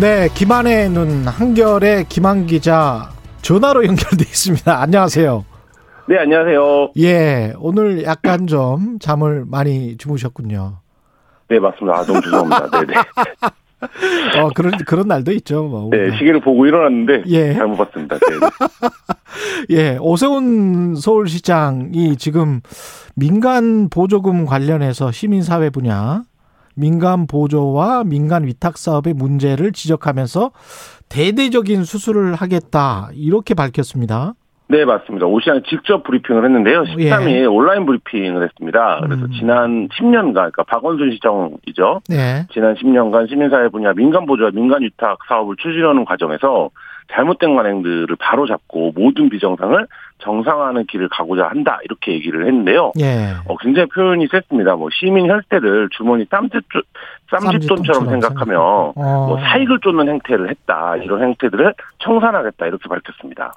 네, 김한의 눈 한결의 김한 기자 전화로 연결돼 있습니다. 안녕하세요. 네, 안녕하세요. 예, 오늘 약간 좀 잠을 많이 주무셨군요. 네, 맞습니다. 아, 너무 죄송합니다. 네 네. 어, 그런, 그런 날도 있죠. 뭐. 네, 시계를 보고 일어났는데 예. 잘못 봤습니다. 네. 예, 오세훈 서울시장이 지금 민간 보조금 관련해서 시민사회 분야 민간 보조와 민간 위탁 사업의 문제를 지적하면서 대대적인 수술을 하겠다 이렇게 밝혔습니다. 네, 맞습니다. 오 시장이 직접 브리핑을 했는데요. 13일 예. 온라인 브리핑을 했습니다. 그래서 음. 지난 10년간, 그러니까 박원순 시장이죠. 네. 지난 10년간 시민사회 분야 민간 보조와 민간 위탁 사업을 추진하는 과정에서 잘못된 관행들을 바로잡고 모든 비정상을 정상화하는 길을 가고자 한다 이렇게 얘기를 했는데요. 예. 어, 굉장히 표현이 셌습니다. 뭐 시민 혈세를 주머니 쌈짓, 쌈짓돈처럼 생각하며 어. 뭐 사익을 쫓는 행태를 했다. 이런 행태들을 청산하겠다. 이렇게 밝혔습니다.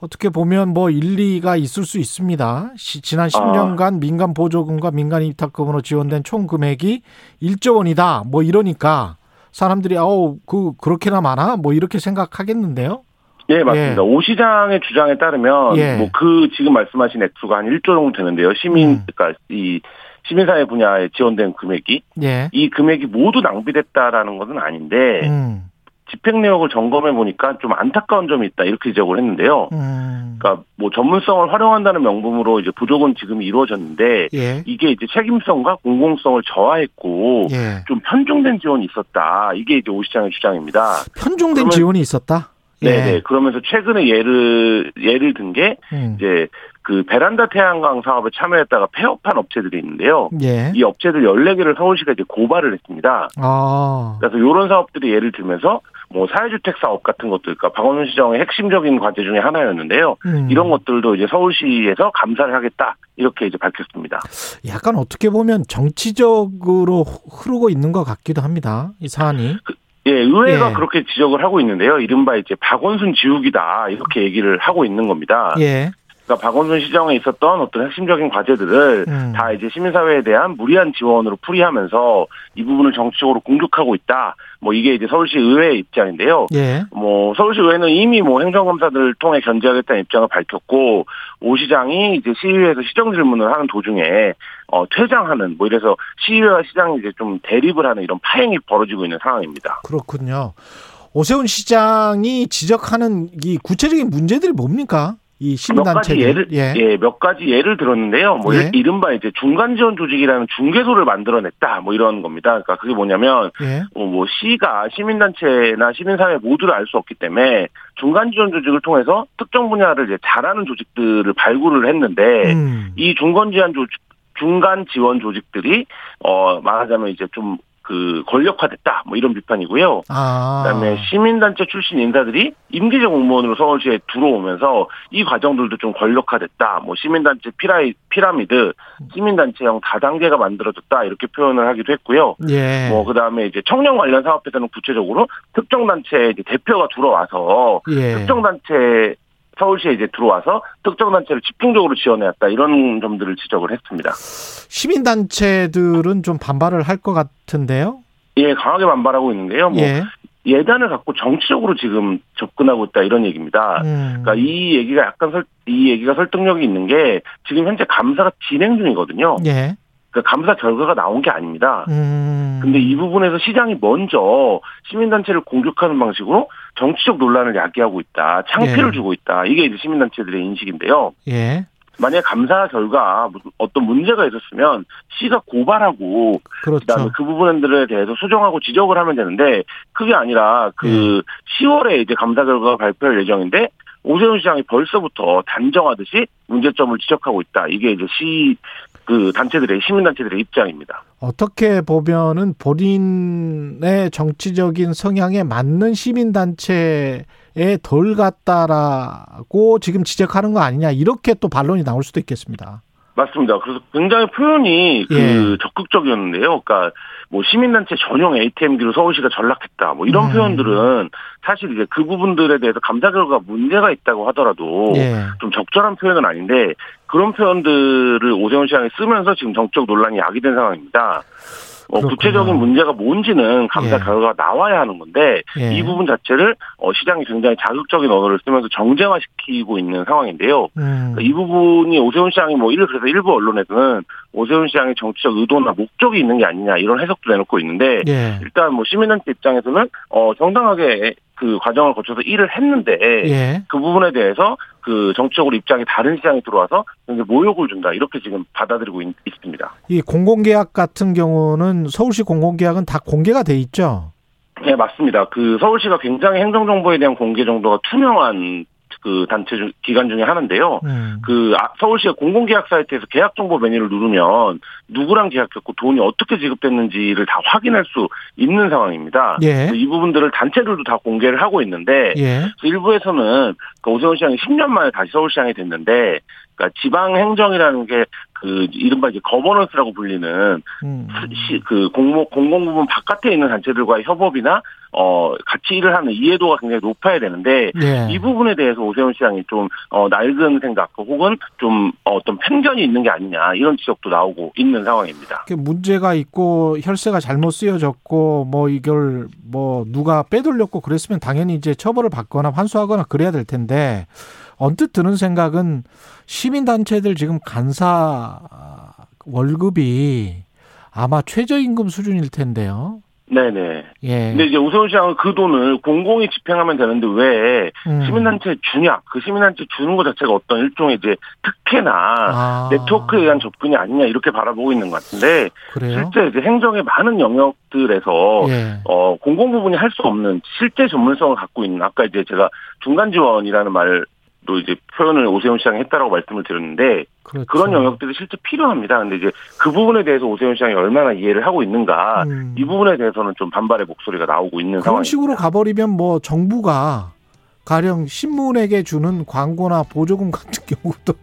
어떻게 보면 뭐 일리가 있을 수 있습니다. 시- 지난 10년간 민간 보조금과 민간 위탁금으로 지원된 총 금액이 1조 원이다. 뭐 이러니까 사람들이 아우 그 그렇게나 많아? 뭐 이렇게 생각하겠는데요. 예, 맞습니다. 예. 오 시장의 주장에 따르면 예. 뭐그 지금 말씀하신 액수가 한 1조 정도 되는데요. 시민 음. 그러니까 이 시민사회 분야에 지원된 금액이 예. 이 금액이 모두 낭비됐다라는 것은 아닌데 음. 집행 내역을 점검해 보니까 좀 안타까운 점이 있다 이렇게 지적을 했는데요. 음. 그러니까 뭐 전문성을 활용한다는 명분으로 이제 부족은 지금이 이루어졌는데 예. 이게 이제 책임성과 공공성을 저하했고 예. 좀 편중된 지원이 있었다. 이게 이제 오 시장의 주장입니다. 편중된 지원이 있었다. 예. 네네. 그러면서 최근에 예를 예를 든게 음. 이제 그 베란다 태양광 사업에 참여했다가 폐업한 업체들이 있는데요. 예. 이 업체들 14개를 서울시가 이제 고발을 했습니다. 아. 그래서 이런 사업들이 예를 들면서 뭐 사회주택 사업 같은 것들, 그러니까 박원순 시장의 핵심적인 과제 중에 하나였는데요. 음. 이런 것들도 이제 서울시에서 감사를 하겠다 이렇게 이제 밝혔습니다. 약간 어떻게 보면 정치적으로 흐르고 있는 것 같기도 합니다. 이 사안이. 예, 의회가 예. 그렇게 지적을 하고 있는데요. 이른바 이제 박원순 지우기다 이렇게 얘기를 하고 있는 겁니다. 예. 그러니까 박원순 시장에 있었던 어떤 핵심적인 과제들을 음. 다 이제 시민사회에 대한 무리한 지원으로 풀이하면서 이 부분을 정치적으로 공격하고 있다. 뭐 이게 이제 서울시 의회의 입장인데요. 예. 뭐 서울시 의회는 이미 뭐 행정검사들을 통해 견제하겠다는 입장을 밝혔고 오 시장이 이제 시의회에서 시정 질문을 하는 도중에 어 퇴장하는 뭐 이래서 시의회와 시장이 이제 좀 대립을 하는 이런 파행이 벌어지고 있는 상황입니다. 그렇군요. 오세훈 시장이 지적하는 이 구체적인 문제들이 뭡니까? 이몇 시민단체 가지 예를 예. 몇 가지 예를 들었는데요. 뭐 예. 이른바 이제 중간 지원 조직이라는 중개소를 만들어냈다. 뭐 이런 겁니다. 그러니까 그게 뭐냐면 예. 어, 뭐 시가 시민단체나 시민사회 모두를 알 수 없기 때문에 중간 지원 조직을 통해서 특정 분야를 이제 잘하는 조직들을 발굴을 했는데 음. 이 중간 지원 조직 중간 지원 조직들이 어 말하자면 이제 좀 그 권력화됐다 뭐 이런 비판이고요. 아. 그다음에 시민단체 출신 인사들이 임기적 공무원으로 서울시에 들어오면서 이 과정들도 좀 권력화됐다. 뭐 시민단체 피라이, 피라미드, 시민단체형 다단계가 만들어졌다 이렇게 표현을 하기도 했고요. 예. 뭐 그다음에 이제 청년 관련 사업에서는 구체적으로 특정 단체 대표가 들어와서 예. 특정 단체 서울시에 이제 들어와서 특정 단체를 집중적으로 지원해왔다 이런 점들을 지적을 했습니다. 시민 단체들은 좀 반발을 할 것 같은데요. 예, 강하게 반발하고 있는데요. 뭐 예. 예단을 갖고 정치적으로 지금 접근하고 있다 이런 얘기입니다. 음. 그러니까 이 얘기가 약간 설, 이 얘기가 설득력이 있는 게 지금 현재 감사가 진행 중이거든요. 예. 그러니까 감사 결과가 나온 게 아닙니다. 음. 근데 이 부분에서 시장이 먼저 시민단체를 공격하는 방식으로 정치적 논란을 야기하고 있다. 창피를 예. 주고 있다. 이게 이제 시민단체들의 인식인데요. 예. 만약 감사 결과 어떤 문제가 있었으면 시가 고발하고 그렇죠. 그다음에 그 부분들에 대해서 수정하고 지적을 하면 되는데 그게 아니라 그 10월에 이제 감사 결과가 발표할 예정인데 오세훈 시장이 벌써부터 단정하듯이 문제점을 지적하고 있다. 이게 이제 시 그 단체들의 시민단체들의 입장입니다. 어떻게 보면은 본인의 정치적인 성향에 맞는 시민단체에 덜 갔다라고 지금 지적하는 거 아니냐 이렇게 또 반론이 나올 수도 있겠습니다. 맞습니다. 그래서 굉장히 표현이 그 예. 적극적이었는데요. 그러니까 뭐 시민단체 전용 ATM기로 서울시가 전락했다. 뭐 이런 음. 표현들은 사실 이제 그 부분들에 대해서 감사 결과가 문제가 있다고 하더라도 예. 좀 적절한 표현은 아닌데 그런 표현들을 오세훈 시장이 쓰면서 지금 정적 논란이 야기된 상황입니다. 어. 구체적인 문제가 뭔지는 감사 예. 결과가 나와야 하는 건데 예. 이 부분 자체를 어, 시장이 굉장히 자극적인 언어를 쓰면서 정쟁화시키고 있는 상황인데요. 음. 그러니까 이 부분이 오세훈 시장이 뭐 일, 그래서 일부 언론에서는 오세훈 시장의 정치적 의도나 목적이 있는 게 아니냐 이런 해석도 내놓고 있는데 예. 일단 뭐 시민단체 입장에서는 어 정당하게 그 과정을 거쳐서 일을 했는데 예. 그 부분에 대해서 그 정치적으로 입장이 다른 시장이 들어와서 모욕을 준다 이렇게 지금 받아들이고 있, 있습니다. 이 공공계약 같은 경우는 서울시 공공계약은 다 공개가 돼 있죠. 네 맞습니다. 그 서울시가 굉장히 행정정보에 대한 공개 정도가 투명한 그 단체 중, 기관 중에 하나인데요. 음. 그 아, 서울시의 공공계약 사이트에서 계약 정보 메뉴를 누르면 누구랑 계약했고 돈이 어떻게 지급됐는지를 다 확인할 수 있는 상황입니다. 예. 이 부분들을 단체들도 다 공개를 하고 있는데 예. 일부에서는 그 오세훈 시장이 10년 만에 다시 서울시장이 됐는데 그러니까 지방 행정이라는 게 그 이른바 이제 거버넌스라고 불리는 음. 시, 그 공모 공공 부문 바깥에 있는 단체들과의 협업이나 어 같이 일을 하는 이해도가 굉장히 높아야 되는데 예. 이 부분에 대해서 오세훈 시장이 좀 어, 낡은 생각 혹은 좀 어, 어떤 편견이 있는 게 아니냐 이런 지적도 나오고 있는 상황입니다. 그 문제가 있고 혈세가 잘못 쓰여졌고 뭐 이걸 뭐 누가 빼돌렸고 그랬으면 당연히 이제 처벌을 받거나 환수하거나 그래야 될 텐데 언뜻 드는 생각은 시민 단체들 지금 간사 월급이 아마 최저임금 수준일 텐데요. 네네. 예. 근데 이제 오세훈 시장은 그 돈을 공공이 집행하면 되는데 왜 음. 시민단체에 주냐? 그 시민단체 주는 것 자체가 어떤 일종의 이제 특혜나 아, 네트워크에 의한 접근이 아니냐 이렇게 바라보고 있는 것 같은데 그래요? 실제 이제 행정의 많은 영역들에서 예. 어, 공공 부분이 할 수 없는 실제 전문성을 갖고 있는 아까 이제 제가 중간 지원이라는 말 로 이제 표현을 오세훈 시장이 했다라고 말씀을 드렸는데 그렇죠. 그런 영역들이 실제 필요합니다. 근데 이제 그 부분에 대해서 오세훈 시장이 얼마나 이해를 하고 있는가 음. 이 부분에 대해서는 좀 반발의 목소리가 나오고 있는 그런 상황입니다. 식으로 가버리면 뭐 정부가 가령 신문에게 주는 광고나 보조금 같은 경우도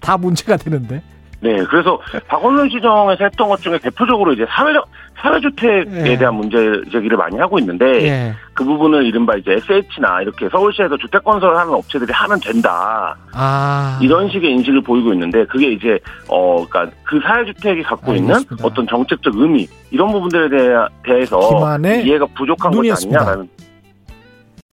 다 문제가 되는데. 네, 그래서 박원순 시정에서 했던 것 중에 대표적으로 이제 사회적 사회주택에 예. 대한 문제 제기를 많이 하고 있는데 예. 그 부분을 이른바 이제 SH나 이렇게 서울시에서 주택 건설을 하는 업체들이 하면 된다 아. 이런 식의 인식을 보이고 있는데 그게 이제 어 그러니까 그 사회주택이 갖고 알겠습니다. 있는 어떤 정책적 의미 이런 부분들에 대해, 대해서 이해가 부족한 것이. 아니냐라는